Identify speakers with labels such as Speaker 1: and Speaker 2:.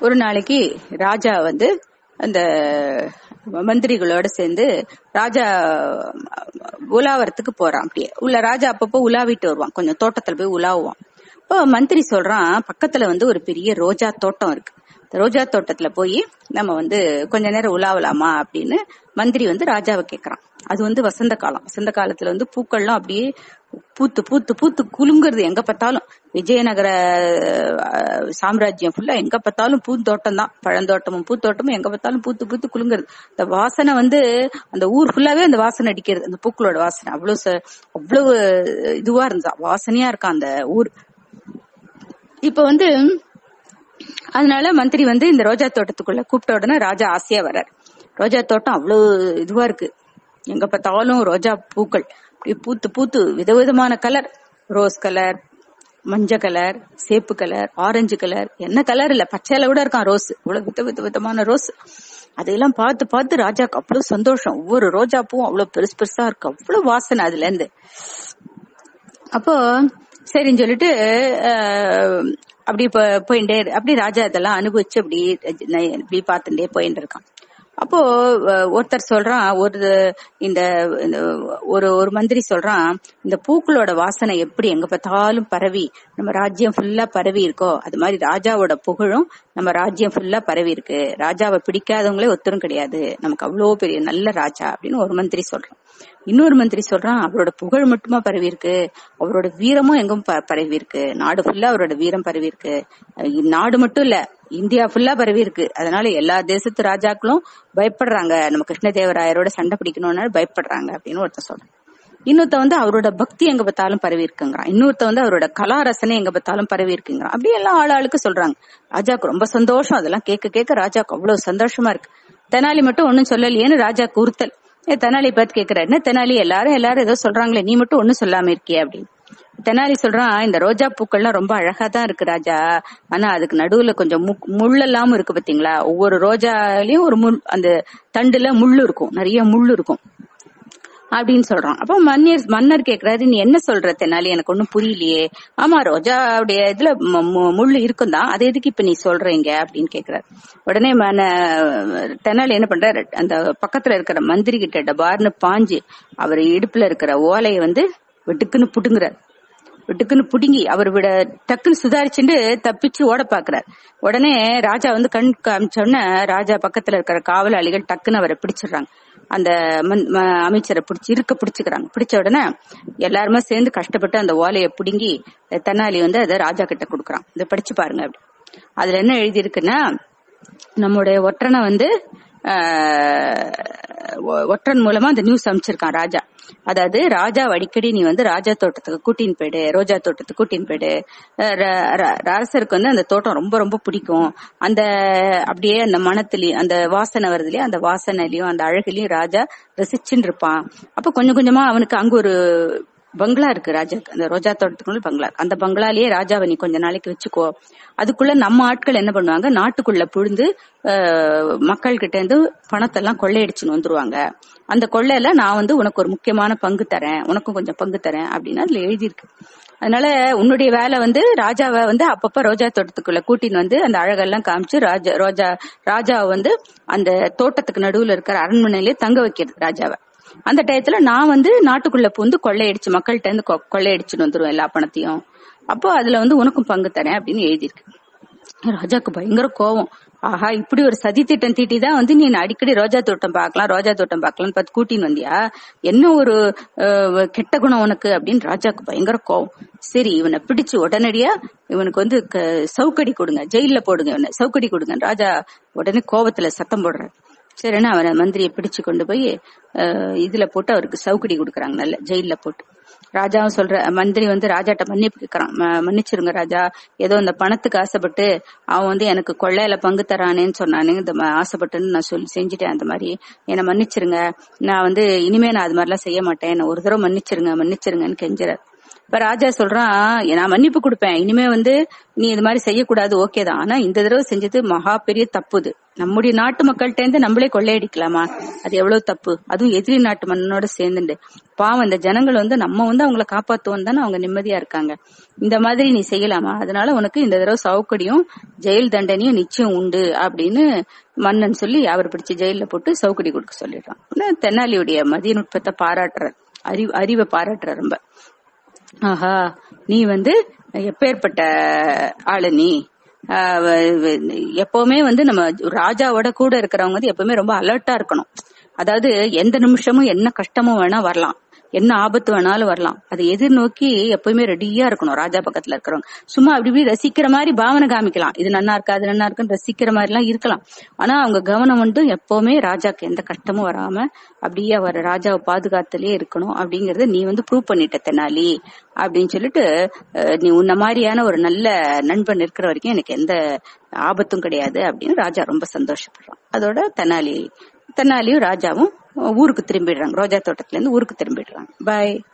Speaker 1: ஒரு நாளைக்கு ராஜா வந்து அந்த மந்திரிகளோட சேர்ந்து ராஜா உலாவறதுக்கு போறான் அப்படியே. உள்ள ராஜா அப்பப்போ உலாவிட்டு வருவான். கொஞ்சம் தோட்டத்துல போய் உலாவுவான். மந்திரி சொல்றான் பக்கத்துல வந்து ஒரு பெரிய ரோஜா தோட்டம் இருக்கு. ரோஜா தோட்டத்துல போய் நம்ம வந்து கொஞ்ச நேரம் உலாவலாமா அப்படின்னு மந்திரி வந்து ராஜாவை கேக்குறான். அது வந்து வசந்த காலம். வசந்த காலத்துல வந்து பூக்கள்லாம் அப்படியே பூத்து பூத்து பூத்து குலுங்குறது எங்க பார்த்தாலும். விஜயநகர சாம்ராஜ்யம் ஃபுல்லா எங்க பார்த்தாலும் பூந்தோட்டம் தான். பழந்தோட்டமும் பூத்தோட்டமும் எங்க பார்த்தாலும் பூத்து பூத்து குலுங்குறது. அந்த வாசனை வந்து அந்த ஊர் ஃபுல்லாவே அந்த வாசனை அடிக்கிறது. அந்த பூக்களோட வாசனை. அவ்வளவு அவ்வளவு இதுவா இருந்தா வாசனையா இருக்கா அந்த ஊர். இப்ப வந்து அதனால மந்திரி வந்து இந்த ரோஜா தோட்டத்துக்குள்ள கூப்பிட்ட உடனே ராஜா ஆசையா வர்றார். ரோஜா தோட்டம் அவ்வளவு இதுவா இருக்கு. எங்க பார்த்தாலும் ரோஜா பூக்கள். இப்படி பூத்து பூத்து விதவிதமான கலர். ரோஸ் கலர் மஞ்ச கலர் சேப்பு கலர் ஆரஞ்சு கலர். என்ன கலர் இல்ல. பச்சையில கூட இருக்கான் ரோஸ். இவ்வளவு வித வித விதமான ரோஸ். அதையெல்லாம் பார்த்து பார்த்து ராஜாக்கு அவ்வளவு சந்தோஷம். ஒவ்வொரு ரோஜா பூவும் அவ்வளவு பெருசு பெருசா இருக்கு. அவ்வளவு வாசனை அதுல இருந்து. அப்போ சரின்னு சொல்லிட்டு அப்படி போயிட்டே அப்படி ராஜா இதெல்லாம் அனுபவிச்சு அப்படி இப்படி பார்த்துட்டே போயிட்டு இருக்கான் அப்போ ஒருத்தர் சொல்றான் ஒரு இந்த இந்த ஒரு ஒரு மந்திரி சொல்றான் இந்த பூக்களோட வாசனை எப்படி எங்க பார்த்தாலும் பரவி நம்ம ராஜ்யம் ஃபுல்லா பரவி இருக்கோ அது மாதிரி ராஜாவோட புகழும் நம்ம ராஜ்யம் ஃபுல்லா பரவி இருக்கு. ராஜாவை பிடிக்காதவங்களே ஒத்தரும் கிடையாது. நமக்கு அவ்வளோ பெரிய நல்ல ராஜா அப்படின்னு ஒரு மந்திரி சொல்றான். இன்னொரு மந்திரி சொல்றான் அவரோட புகழ் மட்டுமா பரவி இருக்கு அவரோட வீரமும் எங்கும் ப- பரவி இருக்கு. நாடு ஃபுல்லா அவரோட வீரம் பரவி இருக்கு. நாடு மட்டும் இல்ல இந்தியா ஃபுல்லா பரவி இருக்கு. அதனால எல்லா தேசத்து ராஜாக்களும் பயப்படுறாங்க. நம்ம கிருஷ்ணதேவராயரோட சண்டை பிடிக்கணும்னு பயப்படுறாங்க அப்படின்னு ஒருத்தன் சொல்றான். இன்னொருத்த வந்து அவரோட பக்தி எங்க பார்த்தாலும் பரவி இருக்குங்கிறான். இன்னொருத்த வந்து அவரோட கலா ரசனை எங்க பார்த்தாலும் பரவி இருக்குங்கிறான். அப்படி எல்லாம் ஆள் ஆளுக்கு சொல்றாங்க. ராஜாக்கு ரொம்ப சந்தோஷம். அதெல்லாம் கேட்க கேட்க ராஜாக்கு அவ்வளவு சந்தோஷமா இருக்கு. தெனாலி மட்டும் ஒன்னும் சொல்லலையேன்னு ராஜாக்கு உறுத்தல். ஏ தெனாலி பார்த்து கேக்குறாரு. என்ன தெனாலி எல்லாரும் எல்லாரும் ஏதோ சொல்றாங்களே நீ மட்டும் ஒன்னும் சொல்லாம இருக்கியே அப்படின்னு. தெனாலி சொல்றான் இந்த ரோஜா பூக்கள்லாம் ரொம்ப அழகா தான் இருக்கு ராஜா. ஆனா அதுக்கு நடுவுல கொஞ்சம் முக்- முள்ளெல்லாம் இருக்கு பாத்தீங்களா? ஒவ்வொரு ரோஜாலயும் ஒரு முள் அந்த தண்டுல முள்ளு இருக்கும். நிறைய முள்ளு இருக்கும். அப்படின்னு சொல்றான். அப்ப மன்னர் மன்னர் கேக்குறாரு நீ என்ன சொல்ற தெனாலி? எனக்கு ஒண்ணும் புரியலையே. ஆமா ரோஜாவுடைய இதுல மு- முள்ளு இருக்கும் தான். அது எதுக்கு இப்ப நீ சொல்றீங்க அப்படின்னு கேக்குறாரு. உடனே மன தெனாலி என்ன பண்றாரு? அந்த பக்கத்துல இருக்கிற மந்திரி கிட்ட டபார்னு பாஞ்சு அவர் இடுப்புல இருக்கிற ஓலையை வந்து வெட்டுக்குன்னு புடுங்குறாரு. விட்டுக்குன்னு புடுங்கி அவர் விட டக்குன்னு சுதாரிச்சுட்டு தப்பிச்சு ஓட பாக்குறாரு. உடனே ராஜா வந்து கண் காமிச்ச உடனே ராஜா பக்கத்துல இருக்கிற காவலாளிகள் டக்குன்னு அவரை பிடிச்சிடுறாங்க. அந்த ம- அமைச்சரை பிடிச்சி இருக்க பிடிச்சுக்கிறாங்க. பிடிச்ச உடனே எல்லாருமே சேர்ந்து கஷ்டப்பட்டு அந்த ஓலையை புடுங்கி தென்னாலி வந்து அதை ராஜா கிட்ட கொடுக்குறான். இதை படிச்சு பாருங்க அப்படி. அதுல என்ன எழுதி இருக்குன்னா நம்முடைய ஒற்றனை வந்து ஒற்றன் மூலமா அந்த நியூஸ் அனுப்பிச்சிருக்கான் ராஜா. அதாவது ராஜா அடிக்கடி நீ வந்து ராஜா தோட்டத்துக்கு கூட்டின்னு போயிடு ரோஜா தோட்டத்துக்கு கூட்டின்னு போயிடு. அரசருக்கு வந்து அந்த தோட்டம் ரொம்ப ரொம்ப பிடிக்கும். அந்த அப்படியே அந்த மனத்துலயும் அந்த வாசனை வருதுலயும் அந்த வாசனைலயும் அந்த அழகுலயும் ராஜா ரசிச்சுன்னு இருப்பான். அப்ப கொஞ்சம் கொஞ்சமா அவனுக்கு அங்க ஒரு பங்களா இருக்கு ராஜாக்கு அந்த ரோஜா தோட்டத்துக்குள்ள பங்களா. அந்த பங்களாலேயே ராஜாவை நீ கொஞ்ச நாளைக்கு வச்சுக்கோ. அதுக்குள்ள நம்ம ஆட்கள் என்ன பண்ணுவாங்க? நாட்டுக்குள்ள புழுந்து மக்கள் கிட்ட இருந்து பணத்தை எல்லாம் கொள்ளையடிச்சுன்னு வந்துருவாங்க. அந்த கொள்ளையில நான் வந்து உனக்கு ஒரு முக்கியமான பங்கு தரேன். உனக்கும் கொஞ்சம் பங்கு தரேன் அப்படின்னு அதுல எழுதியிருக்கு. அதனால உன்னுடைய வேலை வந்து ராஜாவை வந்து அப்பப்ப ரோஜா தோட்டத்துக்குள்ள கூட்டின்னு வந்து அந்த அழகெல்லாம் காமிச்சு ராஜா ரோஜா ராஜாவை வந்து அந்த தோட்டத்துக்கு நடுவுல இருக்கிற அரண்மனையிலே தங்க வைக்கிறது ராஜாவை. அந்த டயத்துல நான் வந்து நாட்டுக்குள்ள பூந்து கொள்ளையடிச்சு மக்கள்கிட்ட இருந்து கொ- கொள்ளையடிச்சுட்டு வந்துருவேன் எல்லா பணத்தையும். அப்போ அதுல வந்து உனக்கும் பங்கு தரேன் அப்படின்னு எழுதியிருக்கு. ராஜாக்கு பயங்கர கோவம். ஆஹா இப்படி ஒரு சதி திட்டம் தீட்டிதான் வந்து நீ அடிக்கடி ரோஜா தோட்டம் பாக்கலாம் ரோஜா தோட்டம் பாக்கலாம்னு பார்த்து கூட்டின்னு வந்தியா? என்ன ஒரு அஹ், கெட்ட குணம் உனக்கு அப்படின்னு ராஜாக்கு பயங்கர கோவம். சரி இவனை பிடிச்சு உடனடியா இவனுக்கு வந்து க- சவுக்கடி கொடுங்க ஜெயில போடுங்க இவனை சவுக்கடி கொடுங்க ராஜா உடனே கோவத்துல சத்தம் போடுறாரு. சரின்னு அவனை மந்திரியை பிடிச்சு கொண்டு போய் இதுல போட்டு அவருக்கு சவுக்கடி கொடுக்குறாங்க நல்ல ஜெயில போட்டு. ராஜாவும் சொல்ற மந்திரி வந்து ராஜாட்ட மன்னிப்பு கேட்கறான் மன்னிச்சிருங்க ராஜா. ஏதோ இந்த பணத்துக்கு ஆசைப்பட்டு அவன் வந்து எனக்கு கொள்ளையில பங்கு தரானேன்னு சொன்னானே இந்த ம- ஆசைப்பட்டுன்னு நான் சொல்லி செஞ்சுட்டேன் அந்த மாதிரி. என்னை மன்னிச்சிருங்க. நான் வந்து இனிமே நான் அது மாதிரிலாம் செய்ய மாட்டேன். என்ன ஒரு தடவை மன்னிச்சிருங்க மன்னிச்சிருங்கன்னு கெஞ்சுறாரு. இப்ப ராஜா சொல்றான் நான் மன்னிப்பு கொடுப்பேன். இனிமே வந்து நீ இது மாதிரி செய்யக்கூடாது. ஓகே தான். ஆனா இந்த தடவை செஞ்சது மகா பெரிய தப்புது. நம்முடைய நாட்டு மக்கள்கிட்ட இருந்து நம்மளே கொள்ளையடிக்கலாமா? அது எவ்வளவு தப்பு? அதுவும் எதிரி நாட்டு மன்னனோட சேர்ந்துண்டு. பாவம் இந்த ஜனங்கள் வந்து நம்ம வந்து அவங்கள காப்பாத்துவோம் தானே அவங்க நிம்மதியா இருக்காங்க. இந்த மாதிரி நீ செய்யலாமா? அதனால உனக்கு இந்த தடவை சவுக்கடியும் ஜெயில் தண்டனையும் நிச்சயம் உண்டு அப்படின்னு மன்னன் சொல்லி அவர் பிடிச்சு ஜெயில போட்டு சவுக்கடி கொடுக்க சொல்லிடுறான். தென்னாலியுடைய மதிய நுட்பத்தை பாராட்டுற அறிவு அறிவை பாராட்டுற ரொம்ப. ஆஹா நீ வந்து எப்பேற்பட்ட ஆளு நீ? எப்பவுமே வந்து நம்ம ராஜாவோட கூட இருக்கிறவங்க வந்து எப்பவுமே ரொம்ப அலர்ட்டா இருக்கணும். அதாவது எந்த நிமிஷமும் என்ன கஷ்டமும் வேணா வரலாம். என்ன ஆபத்து வேணாலும் வரலாம். அதை எதிர்நோக்கி எப்பவுமே ரெடியா இருக்கணும் ராஜா பக்கத்துல இருக்கிறவங்க. சும்மா அப்படி இப்படி ரசிக்கிற மாதிரி பாவனை காமிக்கலாம். இது நன்னா இருக்கா அது நன்னா இருக்குன்னு ரசிக்கிற மாதிரி எல்லாம் இருக்கலாம். ஆனா அவங்க கவனம் வந்து எப்பவுமே ராஜாக்கு எந்த கஷ்டமும் வராம அப்படியே அவர் ராஜாவை பாதுகாத்துலயே இருக்கணும். அப்படிங்கறத நீ வந்து ப்ரூவ் பண்ணிட்ட தெனாலி. அப்படின்னு சொல்லிட்டு நீ உன்ன மாதிரியான ஒரு நல்ல நண்பன் இருக்கிற வரைக்கும் எனக்கு எந்த ஆபத்தும் கிடையாது அப்படின்னு ராஜா ரொம்ப சந்தோஷப்படுறான். அதோட தெனாலி தெனாலியும் ராஜாவும் ஊருக்கு திரும்பிடுறாங்க. ரோஜா தோட்டத்துல இருந்து ஊருக்கு திரும்பிடுறாங்க. பாய்